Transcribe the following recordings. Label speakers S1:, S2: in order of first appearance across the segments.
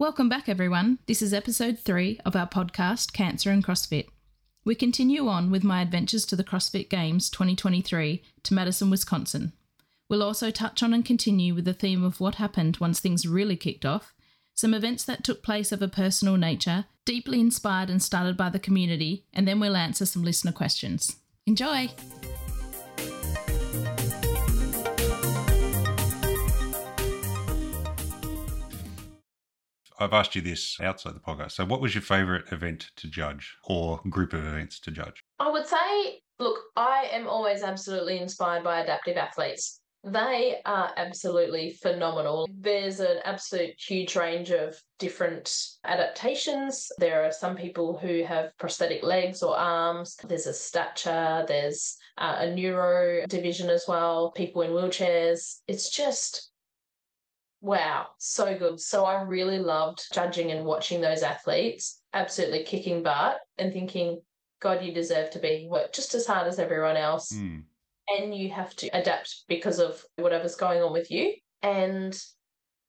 S1: Welcome back, everyone. This is episode three of our podcast, Cancer and CrossFit. We continue on with my adventures to the CrossFit Games 2023 to Madison, Wisconsin. We'll also touch on and continue with the theme of what happened once things really kicked off, some events that took place of a personal nature, deeply inspired and started by the community, and then we'll answer some listener questions. Enjoy!
S2: I've asked you this outside the podcast. So, what was your favorite event to judge or group of events to judge?
S3: I would say, look, I am always absolutely inspired by adaptive athletes. They are absolutely phenomenal. There's an absolute huge range of different adaptations. There are some people who have prosthetic legs or arms. There's a stature, there's uh, a neuro division as well, people in wheelchairs. It's just Wow, so good. So I really loved judging and watching those athletes absolutely kicking butt and thinking, God, you deserve to be work just as hard as everyone else.
S2: Mm.
S3: And you have to adapt because of whatever's going on with you. And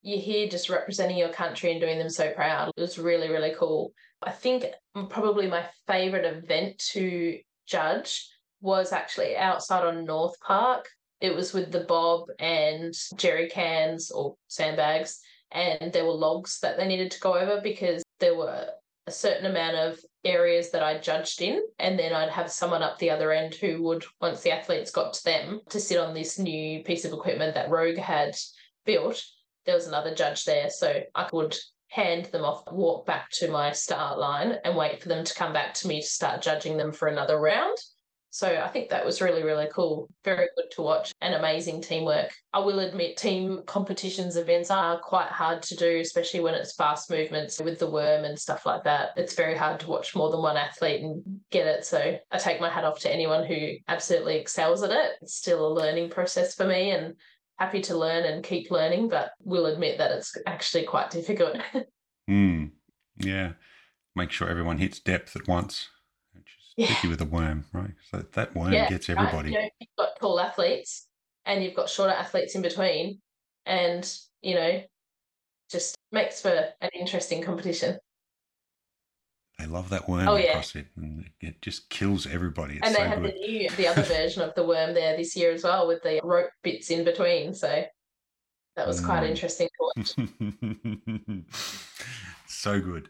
S3: you're here just representing your country and doing them so proud. It was really, really cool. I think probably my favorite event to judge was actually outside on North Park it was with the bob and jerry cans or sandbags, and there were logs that they needed to go over because there were a certain amount of areas that I judged in, and then I'd have someone up the other end who would, once the athletes got to them, to sit on this new piece of equipment that Rogue had built. There was another judge there, so I would hand them off, walk back to my start line, and wait for them to come back to me to start judging them for another round. So I think that was really, really cool. Very good to watch and amazing teamwork. I will admit team competitions events are quite hard to do, especially when it's fast movements with the worm and stuff like that. It's very hard to watch more than one athlete and get it. So I take my hat off to anyone who absolutely excels at it. It's still a learning process for me and happy to learn and keep learning, but will admit that it's actually quite difficult.
S2: Hmm. Yeah. Make sure everyone hits depth at once yeah. with a worm, right? So that worm yeah, gets everybody.
S3: Right? You know, you've got tall athletes and you've got shorter athletes in between, and you know, just makes for an interesting competition.
S2: They love that worm oh, yeah. CrossFit, and it just kills everybody. It's
S3: and they
S2: so
S3: had
S2: good.
S3: the new, the other version of the worm there this year as well, with the rope bits in between. So that was quite mm. interesting to
S2: watch. so good.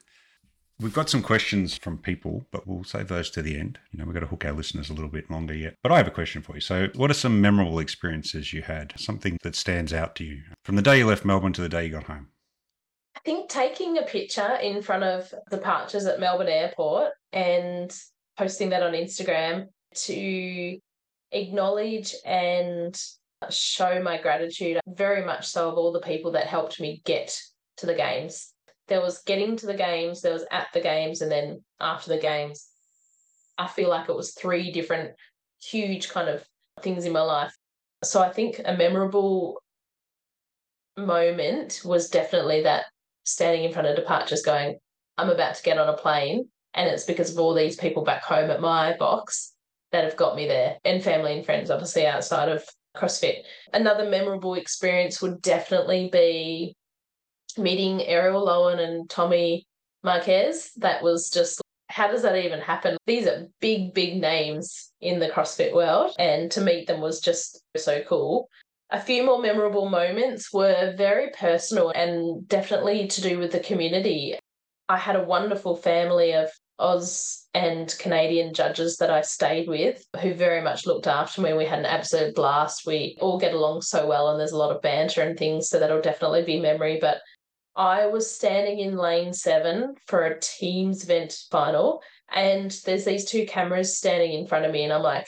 S2: We've got some questions from people, but we'll save those to the end. You know, we've got to hook our listeners a little bit longer yet. But I have a question for you. So, what are some memorable experiences you had? Something that stands out to you from the day you left Melbourne to the day you got home?
S3: I think taking a picture in front of the departures at Melbourne Airport and posting that on Instagram to acknowledge and show my gratitude very much so of all the people that helped me get to the games there was getting to the games, there was at the games, and then after the games. I feel like it was three different huge kind of things in my life. So I think a memorable moment was definitely that standing in front of departures going, I'm about to get on a plane. And it's because of all these people back home at my box that have got me there, and family and friends, obviously, outside of CrossFit. Another memorable experience would definitely be meeting Arielle Loewen and Tommy Marquez. That was just how does that even happen? These are big, big names in the CrossFit world, and to meet them was just so cool. A few more memorable moments were very personal and definitely to do with the community. I had a wonderful family of Oz and Canadian judges that I stayed with who very much looked after me. We had an absolute blast. We all get along so well, and there's a lot of banter and things, so that'll definitely be memory. But I was standing in lane seven for a teams event final, and there's these two cameras standing in front of me, and I'm like,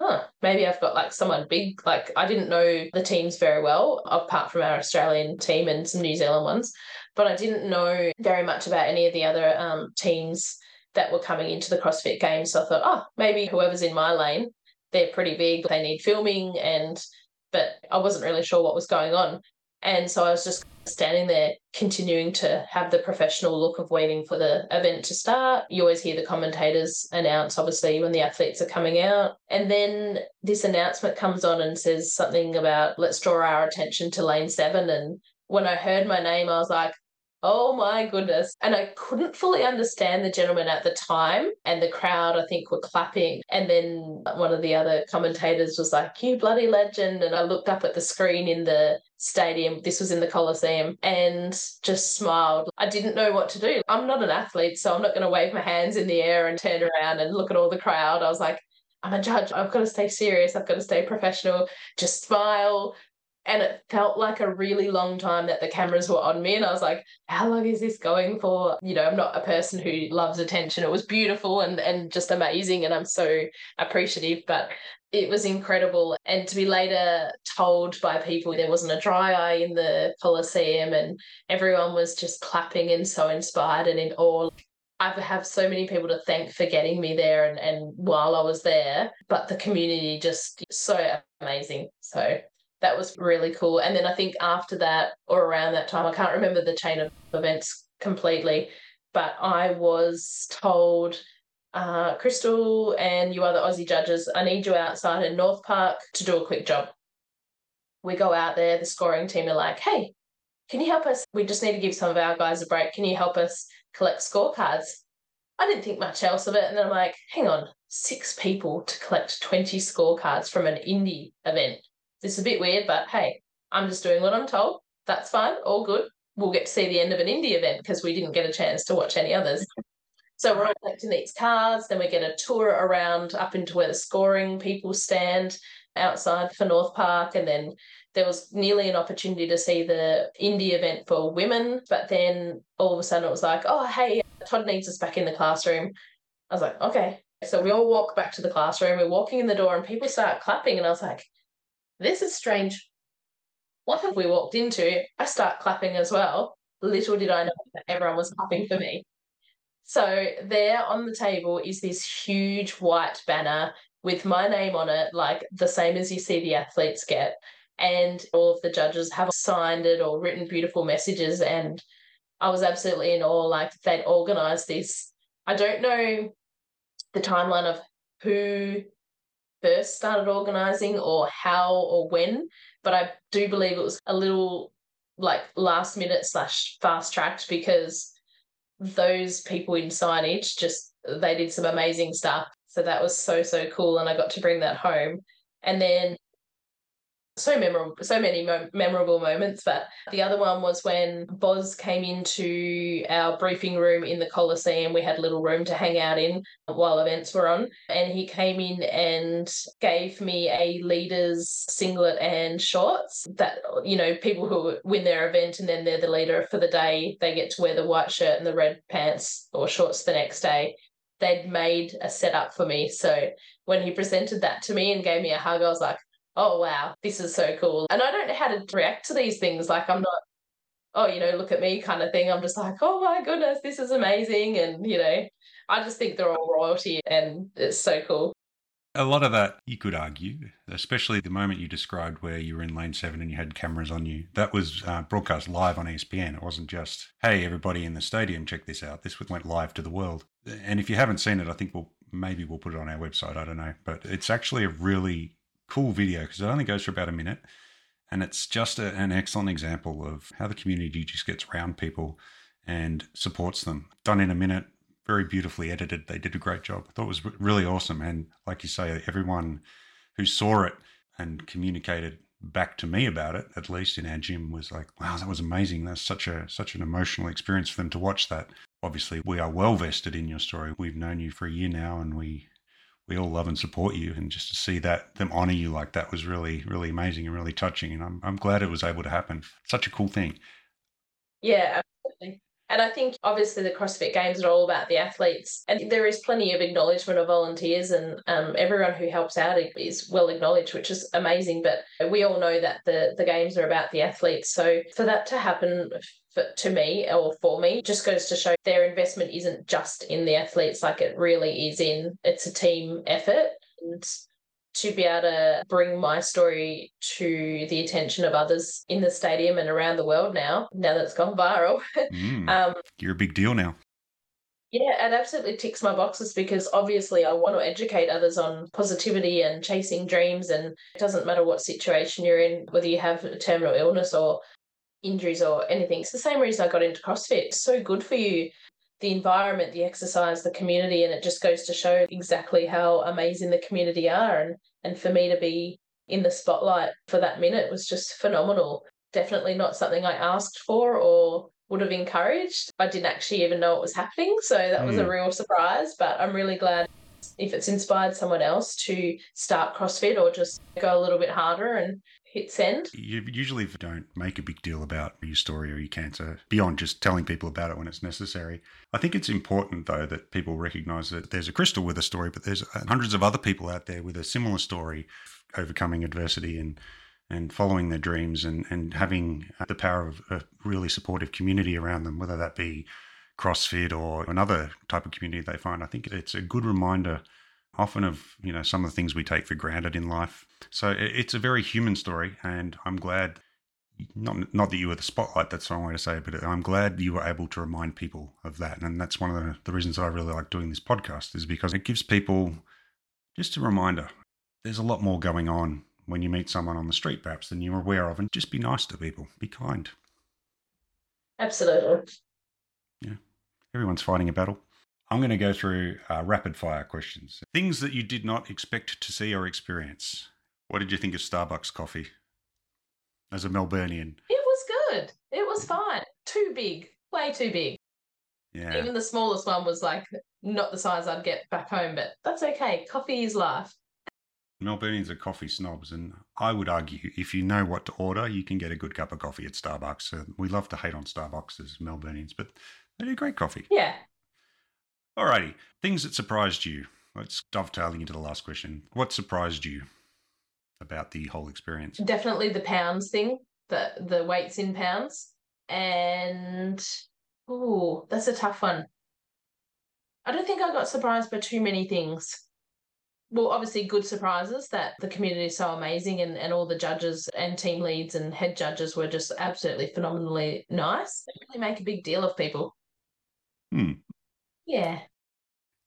S3: huh, maybe I've got like someone big. Like I didn't know the teams very well, apart from our Australian team and some New Zealand ones, but I didn't know very much about any of the other um, teams that were coming into the CrossFit Games. So I thought, oh, maybe whoever's in my lane, they're pretty big. They need filming, and but I wasn't really sure what was going on. And so I was just standing there, continuing to have the professional look of waiting for the event to start. You always hear the commentators announce, obviously, when the athletes are coming out. And then this announcement comes on and says something about, let's draw our attention to lane seven. And when I heard my name, I was like, Oh my goodness. And I couldn't fully understand the gentleman at the time. And the crowd, I think, were clapping. And then one of the other commentators was like, You bloody legend. And I looked up at the screen in the stadium. This was in the Coliseum and just smiled. I didn't know what to do. I'm not an athlete, so I'm not going to wave my hands in the air and turn around and look at all the crowd. I was like, I'm a judge. I've got to stay serious. I've got to stay professional. Just smile, and it felt like a really long time that the cameras were on me and i was like how long is this going for? You know i'm not a person who loves attention. It was beautiful and and just amazing and i'm so appreciative but it was incredible. And to be later told by people there wasn't a dry eye in the coliseum and everyone was just clapping and so inspired and in awe. I have so many people to thank for getting me there and, and while I was there, but the community just so amazing. So that was really cool. And then I think after that or around that time, I can't remember the chain of events completely, but I was told, uh, Krystal and you other Aussie judges, I need you outside in North Park to do a quick job. We go out there, the scoring team are like, hey, can you help us? We just need to give some of our guys a break. Can you help us collect scorecards? I didn't think much else of it. And then I'm like, hang on, six people to collect 20 scorecards from an indie event this is a bit weird, but hey, I'm just doing what I'm told. That's fine, all good. We'll get to see the end of an indie event because we didn't get a chance to watch any others. So we're all collecting these cards, then we get a tour around up into where the scoring people stand outside for North Park, and then there was nearly an opportunity to see the indie event for women, but then all of a sudden it was like, oh hey, Todd needs us back in the classroom. I was like, okay. So we all walk back to the classroom, we're walking in the door and people start clapping, and I was like, this is strange. What have we walked into? I start clapping as well. Little did I know that everyone was clapping for me. So there on the table is this huge white banner with my name on it, like the same as you see the athletes get. And all of the judges have signed it or written beautiful messages. And I was absolutely in awe, like they'd organized this. I don't know the timeline of who first started organizing or how or when, but I do believe it was a little like last minute slash fast tracked because those people in signage just they did some amazing stuff. So that was so so cool, and I got to bring that home. And then so memorable, so many mo- memorable moments. But the other one was when Boz came into our briefing room in the Coliseum. We had a little room to hang out in while events were on. And he came in and gave me a leader's singlet and shorts that, you know, people who win their event and then they're the leader for the day, they get to wear the white shirt and the red pants or shorts the next day they'd made a setup for me. So when he presented that to me and gave me a hug, I was like, oh wow, this is so cool. And I don't know how to react to these things. Like I'm not, oh, you know, look at me kind of thing. I'm just like, oh my goodness, this is amazing. And, you know, I just think they're all royalty and it's so cool.
S2: A lot of that you could argue, especially the moment you described where you were in lane seven and you had cameras on you. That was uh, broadcast live on ESPN. It wasn't just, hey, everybody in the stadium, check this out. This went live to the world. And if you haven't seen it, I think we'll maybe we'll put it on our website. I don't know. But it's actually a really cool video because it only goes for about a minute. And it's just a, an excellent example of how the community just gets around people and supports them. Done in a minute, very beautifully edited. They did a great job. I thought it was really awesome. And like you say, everyone who saw it and communicated back to me about it, at least in our gym, was like, wow, that was amazing. That's such a such an emotional experience for them to watch that. Obviously, we are well vested in your story. We've known you for a year now and we we all love and support you. And just to see that them honor you like that was really, really amazing and really touching. And I'm I'm glad it was able to happen. Such a cool thing.
S3: Yeah, absolutely. And I think obviously the CrossFit Games are all about the athletes, and there is plenty of acknowledgement of volunteers, and um, everyone who helps out is well acknowledged, which is amazing. But we all know that the the games are about the athletes, so for that to happen for, to me or for me just goes to show their investment isn't just in the athletes, like it really is in it's a team effort. And to be able to bring my story to the attention of others in the stadium and around the world now, now that it's gone viral.
S2: Mm, um, you're a big deal now.
S3: Yeah, it absolutely ticks my boxes because obviously I want to educate others on positivity and chasing dreams. And it doesn't matter what situation you're in, whether you have a terminal illness or injuries or anything. It's the same reason I got into CrossFit. It's so good for you. The environment, the exercise, the community, and it just goes to show exactly how amazing the community are. And and for me to be in the spotlight for that minute was just phenomenal. Definitely not something I asked for or would have encouraged. I didn't actually even know it was happening. So that was a hmm. real surprise. But I'm really glad if it's inspired someone else to start CrossFit or just go a little bit harder and hit send.
S2: You usually don't make a big deal about your story or your cancer beyond just telling people about it when it's necessary. I think it's important, though, that people recognize that there's a Krystal with a story, but there's hundreds of other people out there with a similar story, overcoming adversity and and following their dreams and, and having uh, the power of a really supportive community around them, whether that be CrossFit or another type of community they find. I think it's a good reminder often of you know some of the things we take for granted in life. So it's a very human story, and I'm glad. Not, not that you were the spotlight, that's the wrong way to say it, but I'm glad you were able to remind people of that. And that's one of the, the reasons I really like doing this podcast, is because it gives people just a reminder. There's a lot more going on when you meet someone on the street, perhaps, than you're aware of. And just be nice to people, be kind.
S3: Absolutely.
S2: Yeah. Everyone's fighting a battle. I'm going to go through uh, rapid fire questions. Things that you did not expect to see or experience. What did you think of Starbucks coffee as a Melburnian?
S3: It was good. It was fine. Too big, way too big.
S2: Yeah.
S3: Even the smallest one was like not the size I'd get back home, but that's okay. Coffee is life.
S2: Melburnians are coffee snobs, and I would argue if you know what to order, you can get a good cup of coffee at Starbucks. Uh, we love to hate on Starbucks as Melburnians, but they do great coffee.
S3: Yeah,
S2: Alrighty, things that surprised you. Let's dovetailing into the last question. What surprised you about the whole experience?
S3: Definitely the pounds thing, the the weights in pounds, and oh, that's a tough one. I don't think I got surprised by too many things. Well, obviously, good surprises that the community is so amazing and, and all the judges and team leads and head judges were just absolutely phenomenally nice. They really make a big deal of people.
S2: Hmm.
S3: Yeah.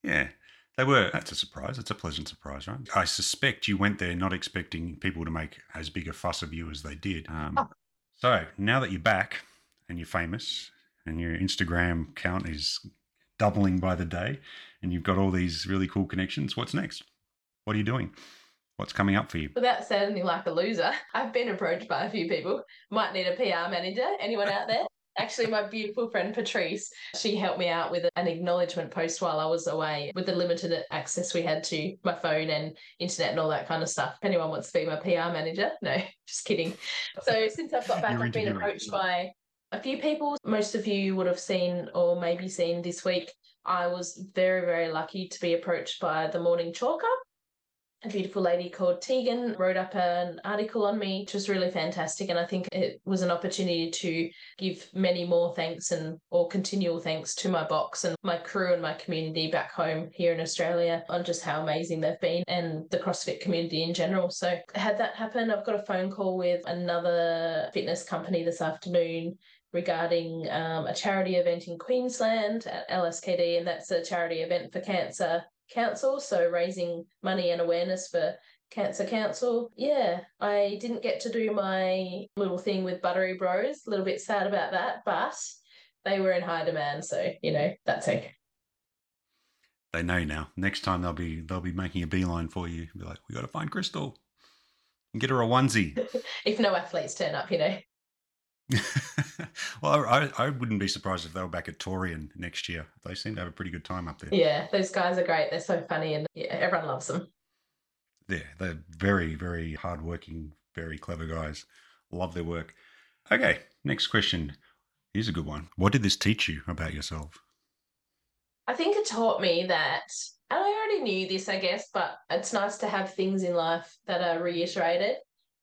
S2: Yeah. They were. That's a surprise. It's a pleasant surprise, right? I suspect you went there not expecting people to make as big a fuss of you as they did. Um,
S3: Oh.
S2: So now that you're back and you're famous and your Instagram count is doubling by the day and you've got all these really cool connections, what's next? What are you doing? What's coming up for you?
S3: Without sounding like a loser, I've been approached by a few people. Might need a PR manager. Anyone out there? Actually, my beautiful friend Patrice, she helped me out with an acknowledgement post while I was away with the limited access we had to my phone and internet and all that kind of stuff. If anyone wants to be my PR manager, no, just kidding. So since I've got back, I've been approached by a few people. Most of you would have seen or maybe seen this week. I was very, very lucky to be approached by the Morning Chalk Up a beautiful lady called Tegan wrote up an article on me, which was really fantastic. And I think it was an opportunity to give many more thanks and or continual thanks to my box and my crew and my community back home here in Australia on just how amazing they've been and the CrossFit community in general. So had that happen, I've got a phone call with another fitness company this afternoon regarding um, a charity event in Queensland at LSKD, and that's a charity event for cancer council, so raising money and awareness for Cancer Council. Yeah, I didn't get to do my little thing with Buttery Bros. A little bit sad about that, but they were in high demand, so you know that's okay.
S2: They know now. Next time they'll be they'll be making a beeline for you. Be like, we got to find Krystal and get her a onesie.
S3: If no athletes turn up, you know.
S2: well, I, I wouldn't be surprised if they were back at Torian next year. They seem to have a pretty good time up there.
S3: Yeah, those guys are great. They're so funny, and yeah, everyone loves them.
S2: Yeah, they're very, very hardworking, very clever guys. Love their work. Okay, next question. Here's a good one. What did this teach you about yourself?
S3: I think it taught me that, and I already knew this, I guess, but it's nice to have things in life that are reiterated.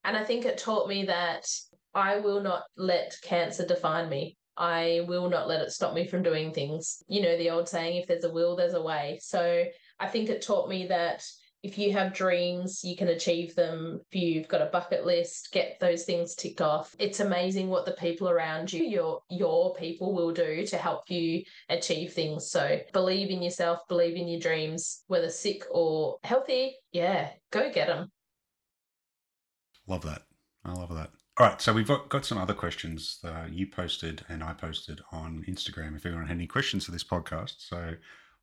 S3: And I think it taught me that I will not let cancer define me. I will not let it stop me from doing things. You know, the old saying, if there's a will, there's a way. So I think it taught me that if you have dreams, you can achieve them. If you've got a bucket list, get those things ticked off. It's amazing what the people around you, your your people will do to help you achieve things. So believe in yourself, believe in your dreams, whether sick or healthy. Yeah, go get them.
S2: Love that. I love that. All right, so we've got, some other questions uh, you posted and I posted on Instagram. If anyone had any questions for this podcast, so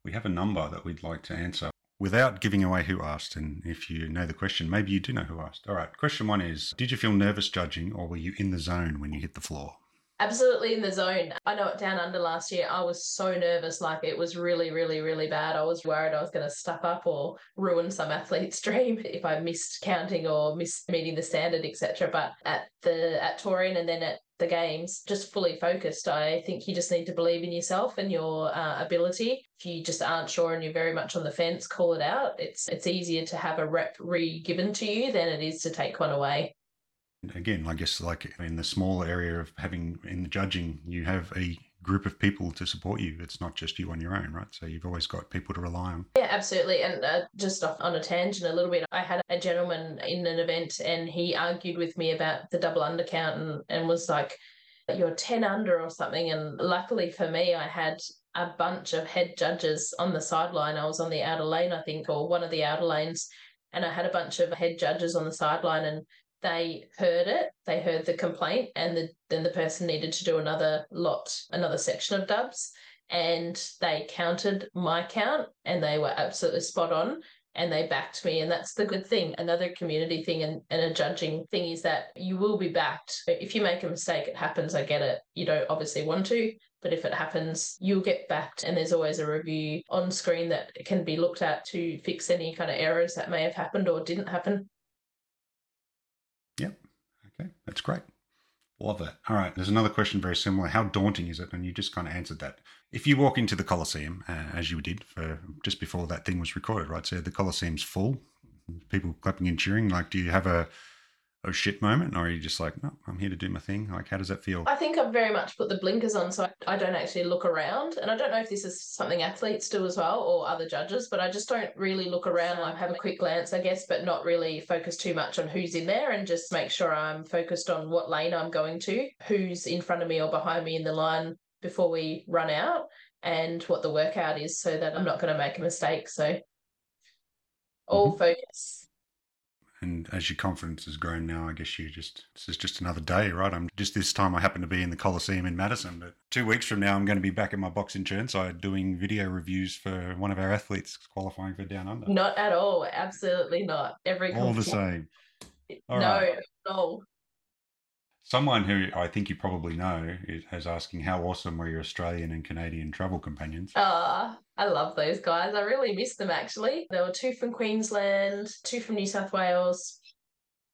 S2: we have a number that we'd like to answer without giving away who asked. And if you know the question, maybe you do know who asked. All right, question one is: Did you feel nervous judging, or were you in the zone when you hit the floor?
S3: Absolutely in the zone. I know it down under last year. I was so nervous, like it was really, really, really bad. I was worried I was going to stuff up or ruin some athlete's dream if I missed counting or missed meeting the standard, etc. But at the at Torian and then at the games, just fully focused. I think you just need to believe in yourself and your uh, ability. If you just aren't sure and you're very much on the fence, call it out. It's it's easier to have a rep re given to you than it is to take one away.
S2: Again, I guess like in the small area of having in the judging, you have a group of people to support you. It's not just you on your own, right? So you've always got people to rely on.
S3: Yeah, absolutely. And uh, just off on a tangent a little bit, I had a gentleman in an event and he argued with me about the double undercount and, and was like, you're 10 under or something. And luckily for me, I had a bunch of head judges on the sideline. I was on the outer lane, I think, or one of the outer lanes. And I had a bunch of head judges on the sideline and they heard it, they heard the complaint, and the, then the person needed to do another lot, another section of dubs. And they counted my count and they were absolutely spot on and they backed me. And that's the good thing. Another community thing and, and a judging thing is that you will be backed. If you make a mistake, it happens. I get it. You don't obviously want to, but if it happens, you'll get backed. And there's always a review on screen that can be looked at to fix any kind of errors that may have happened or didn't happen.
S2: Okay. That's great. Love that. All right. There's another question very similar. How daunting is it? And you just kind of answered that. If you walk into the Coliseum, uh, as you did for just before that thing was recorded, right? So the Coliseum's full, people clapping and cheering. Like, do you have a a shit moment, or are you just like, no, I'm here to do my thing? Like, how does that feel?
S3: I think I've very much put the blinkers on, so I don't actually look around. And I don't know if this is something athletes do as well or other judges, but I just don't really look around. Like, have a quick glance, I guess, but not really focus too much on who's in there and just make sure I'm focused on what lane I'm going to, who's in front of me or behind me in the line before we run out, and what the workout is so that I'm not going to make a mistake. So, all mm-hmm. focus
S2: and as your confidence has grown now, I guess you just this is just another day, right? I'm just this time I happen to be in the Coliseum in Madison, but two weeks from now I'm going to be back in my box in Chirnside doing video reviews for one of our athletes qualifying for Down Under.
S3: Not at all, absolutely not. Every
S2: all the same.
S3: All no, right. no.
S2: Someone who I think you probably know is, asking how awesome were your Australian and Canadian travel companions?
S3: Ah, uh, I love those guys. I really miss them actually. There were two from Queensland, two from New South Wales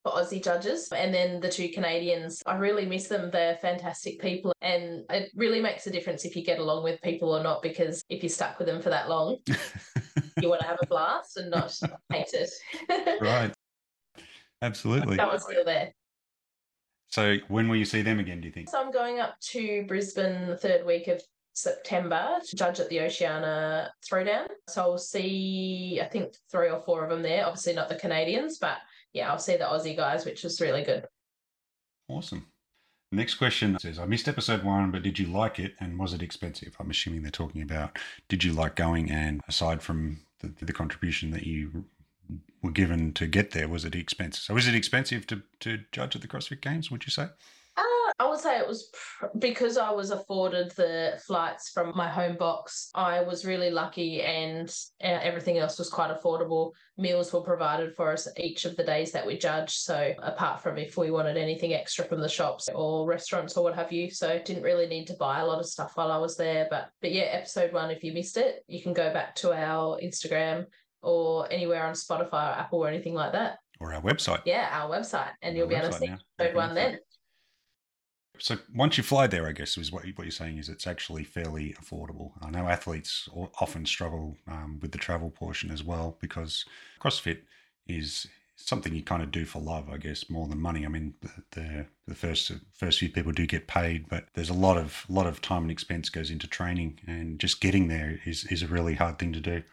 S3: for Aussie judges, and then the two Canadians. I really miss them. They're fantastic people, and it really makes a difference if you get along with people or not, because if you're stuck with them for that long, you want to have a blast and not hate it.
S2: right. Absolutely.
S3: That was still there.
S2: So when will you see them again, do you think?
S3: So I'm going up to Brisbane the third week of September to judge at the Oceania Throwdown. So I'll see, I think, three or four of them there. Obviously, not the Canadians, but yeah, I'll see the Aussie guys, which is really good.
S2: Awesome. Next question says, I missed episode one, but did you like it and was it expensive? I'm assuming they're talking about did you like going and aside from the, the contribution that you were given to get there, was it expensive? So was it expensive to, to judge at the CrossFit Games, would you say?
S3: I would say it was pr- because I was afforded the flights from my home box. I was really lucky, and uh, everything else was quite affordable. Meals were provided for us each of the days that we judged. So, apart from if we wanted anything extra from the shops or restaurants or what have you, so didn't really need to buy a lot of stuff while I was there. But but yeah, episode one, if you missed it, you can go back to our Instagram or anywhere on Spotify or Apple or anything like that.
S2: Or our website.
S3: Yeah, our website, and you'll be able to see episode one then.
S2: So once you fly there, I guess is what what you're saying is it's actually fairly affordable. I know athletes often struggle um, with the travel portion as well because CrossFit is something you kind of do for love, I guess, more than money. I mean, the, the the, first first few people do get paid, but there's a lot of lot of time and expense goes into training, and just getting there is is a really hard thing to do.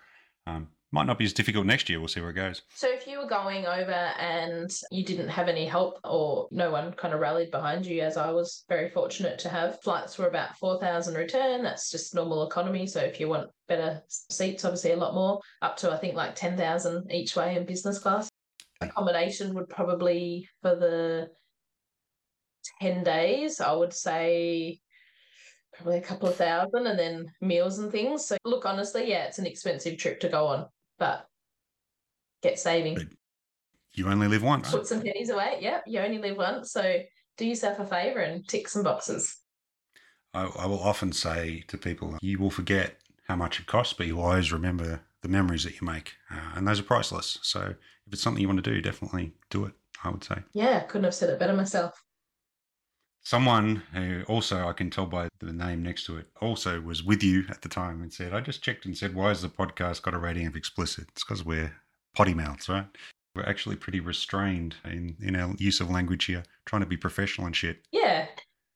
S2: Um, might not be as difficult next year. We'll see where it goes.
S3: So, if you were going over and you didn't have any help or no one kind of rallied behind you, as I was very fortunate to have, flights were about 4,000 return. That's just normal economy. So, if you want better seats, obviously a lot more, up to I think like 10,000 each way in business class. Accommodation would probably for the 10 days, I would say probably a couple of thousand and then meals and things. So, look, honestly, yeah, it's an expensive trip to go on, but get saving.
S2: But you only live once.
S3: Put some pennies away. Yep, you only live once. So, do yourself a favor and tick some boxes.
S2: I, I will often say to people, you will forget how much it costs, but you'll always remember the memories that you make. Uh, and those are priceless. So if it's something you want to do, definitely do it, I would say.
S3: Yeah, couldn't have said it better myself.
S2: Someone who also, I can tell by the name next to it, also was with you at the time and said, I just checked and said, why has the podcast got a rating of explicit? It's because we're potty mouths, right? We're actually pretty restrained in, in our use of language here, trying to be professional and shit.
S3: Yeah.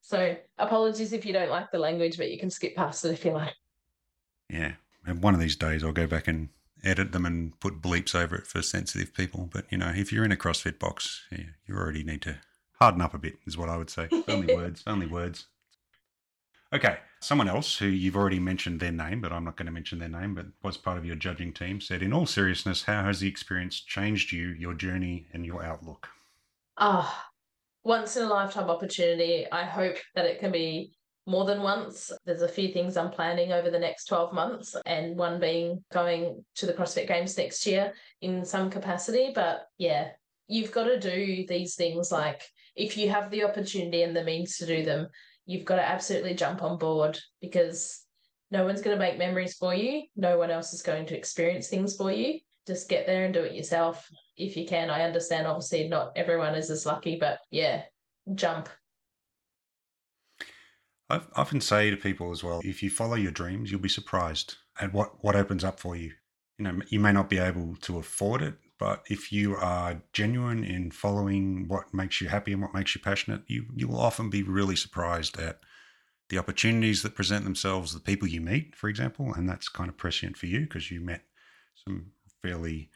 S3: So apologies if you don't like the language, but you can skip past it if you like.
S2: Yeah. And one of these days I'll go back and edit them and put bleeps over it for sensitive people. But, you know, if you're in a CrossFit box, yeah, you already need to harden up a bit, is what I would say. only words, only words. Okay, someone else who you've already mentioned their name, but I'm not going to mention their name, but was part of your judging team, said, In all seriousness, how has the experience changed you, your journey, and your outlook?
S3: Ah, once in a lifetime opportunity. I hope that it can be more than once. There's a few things I'm planning over the next 12 months, and one being going to the CrossFit Games next year in some capacity. But yeah, you've got to do these things like if you have the opportunity and the means to do them, you've got to absolutely jump on board because no one's going to make memories for you. No one else is going to experience things for you. Just get there and do it yourself if you can. I understand, obviously, not everyone is as lucky, but yeah, jump.
S2: I often say to people as well if you follow your dreams, you'll be surprised at what, what opens up for you. You know, you may not be able to afford it, but if you are genuine in following what makes you happy and what makes you passionate, you, you will often be really surprised at the opportunities that present themselves, the people you meet, for example. And that's kind of prescient for you because you met some fairly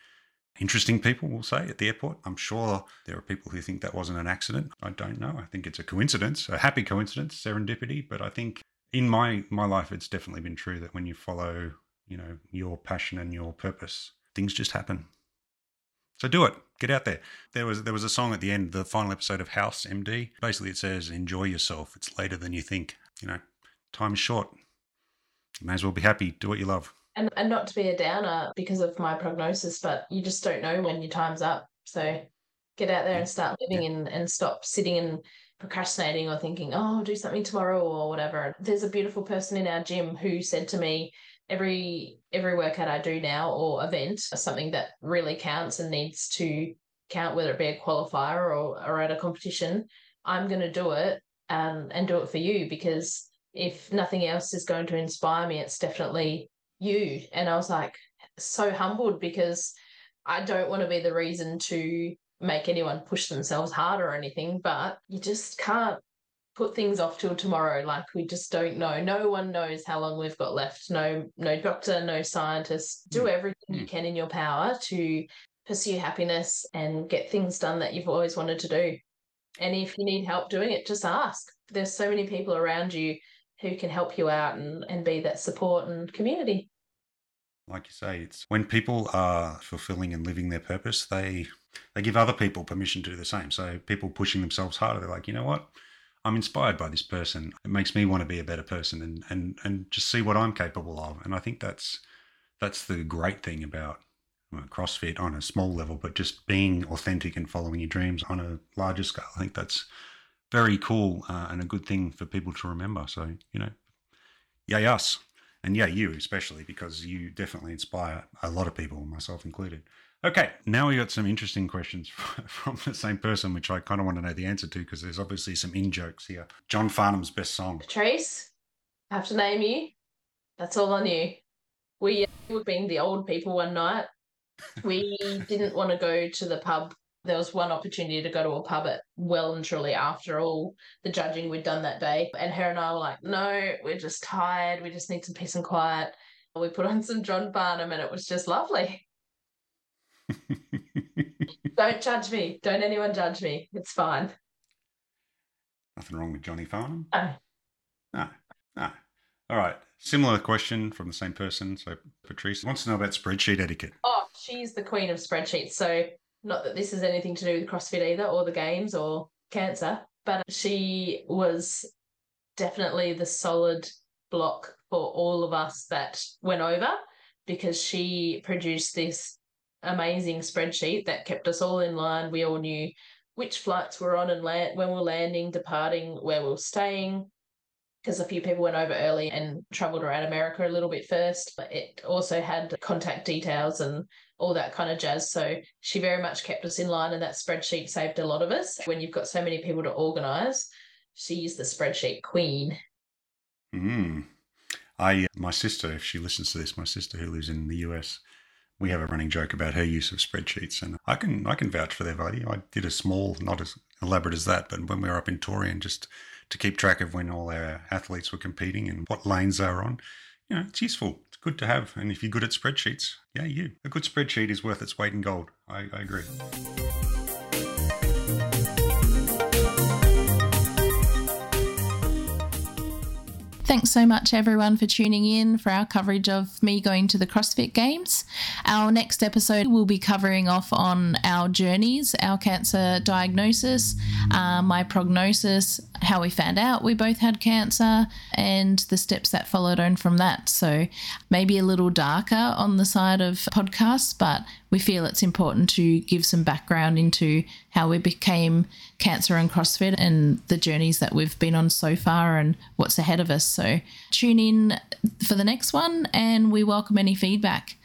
S2: interesting people, we'll say, at the airport. I'm sure there are people who think that wasn't an accident. I don't know. I think it's a coincidence, a happy coincidence, serendipity. But I think in my my life, it's definitely been true that when you follow, you know, your passion and your purpose, things just happen. So do it. Get out there. There was there was a song at the end, the final episode of House MD. Basically, it says, "Enjoy yourself. It's later than you think. You know, time's short. You may as well be happy. Do what you love."
S3: And and not to be a downer because of my prognosis, but you just don't know when your time's up. So get out there and start living yeah. and and stop sitting and procrastinating or thinking, "Oh, I'll do something tomorrow" or whatever. There's a beautiful person in our gym who said to me, every every workout I do now or event something that really counts and needs to count, whether it be a qualifier or, or at a competition, I'm going to do it and and do it for you because if nothing else is going to inspire me, it's definitely you. And I was like so humbled because I don't want to be the reason to make anyone push themselves harder or anything, but you just can't put things off till tomorrow. Like we just don't know. No one knows how long we've got left. No no doctor no scientist. Do mm. everything you can in your power to pursue happiness and get things done that you've always wanted to do. And if you need help doing it just ask. There's so many people around you who can help you out and, and be that support and community.
S2: Like you say it's when people are fulfilling and living their purpose they they give other people permission to do the same. So people pushing themselves harder they're like you know what I'm inspired by this person. It makes me want to be a better person and and and just see what I'm capable of. And I think that's that's the great thing about CrossFit on a small level, but just being authentic and following your dreams on a larger scale. I think that's very cool uh, and a good thing for people to remember. So you know, yay us, and yay you especially because you definitely inspire a lot of people, myself included. Okay, now we got some interesting questions from the same person, which I kind of want to know the answer to because there's obviously some in jokes here. John Farnham's best song.
S3: Trace, I have to name you. That's all I knew. We were being the old people one night. We didn't want to go to the pub. There was one opportunity to go to a pub at well and truly after all the judging we'd done that day. And her and I were like, no, we're just tired. We just need some peace and quiet. We put on some John Farnham and it was just lovely. Don't judge me. Don't anyone judge me. It's fine.
S2: Nothing wrong with Johnny Farnham.
S3: No.
S2: No. No. All right. Similar question from the same person. So Patrice wants to know about spreadsheet etiquette.
S3: Oh, she's the queen of spreadsheets. So not that this has anything to do with CrossFit either, or the games, or cancer. but she was definitely the solid block for all of us that went over because she produced this amazing spreadsheet that kept us all in line. We all knew which flights we're on and land, when we're landing, departing, where we're staying. Because a few people went over early and travelled around America a little bit first. But It also had contact details and all that kind of jazz. So she very much kept us in line, and that spreadsheet saved a lot of us. When you've got so many people to organise, she's the spreadsheet queen.
S2: Mm. I, my sister, if she listens to this, my sister who lives in the US, we have a running joke about her use of spreadsheets, and I can I can vouch for their value. I did a small, not as elaborate as that, but when we were up in Torian, just to keep track of when all our athletes were competing and what lanes they were on, you know, it's useful. It's good to have, and if you're good at spreadsheets, yeah, you a good spreadsheet is worth its weight in gold. I, I agree.
S1: Thanks so much, everyone, for tuning in for our coverage of me going to the CrossFit Games. Our next episode will be covering off on our journeys, our cancer diagnosis, uh, my prognosis, how we found out we both had cancer, and the steps that followed on from that. So, maybe a little darker on the side of podcasts, but we feel it's important to give some background into how we became cancer and CrossFit and the journeys that we've been on so far and what's ahead of us. So tune in for the next one and we welcome any feedback.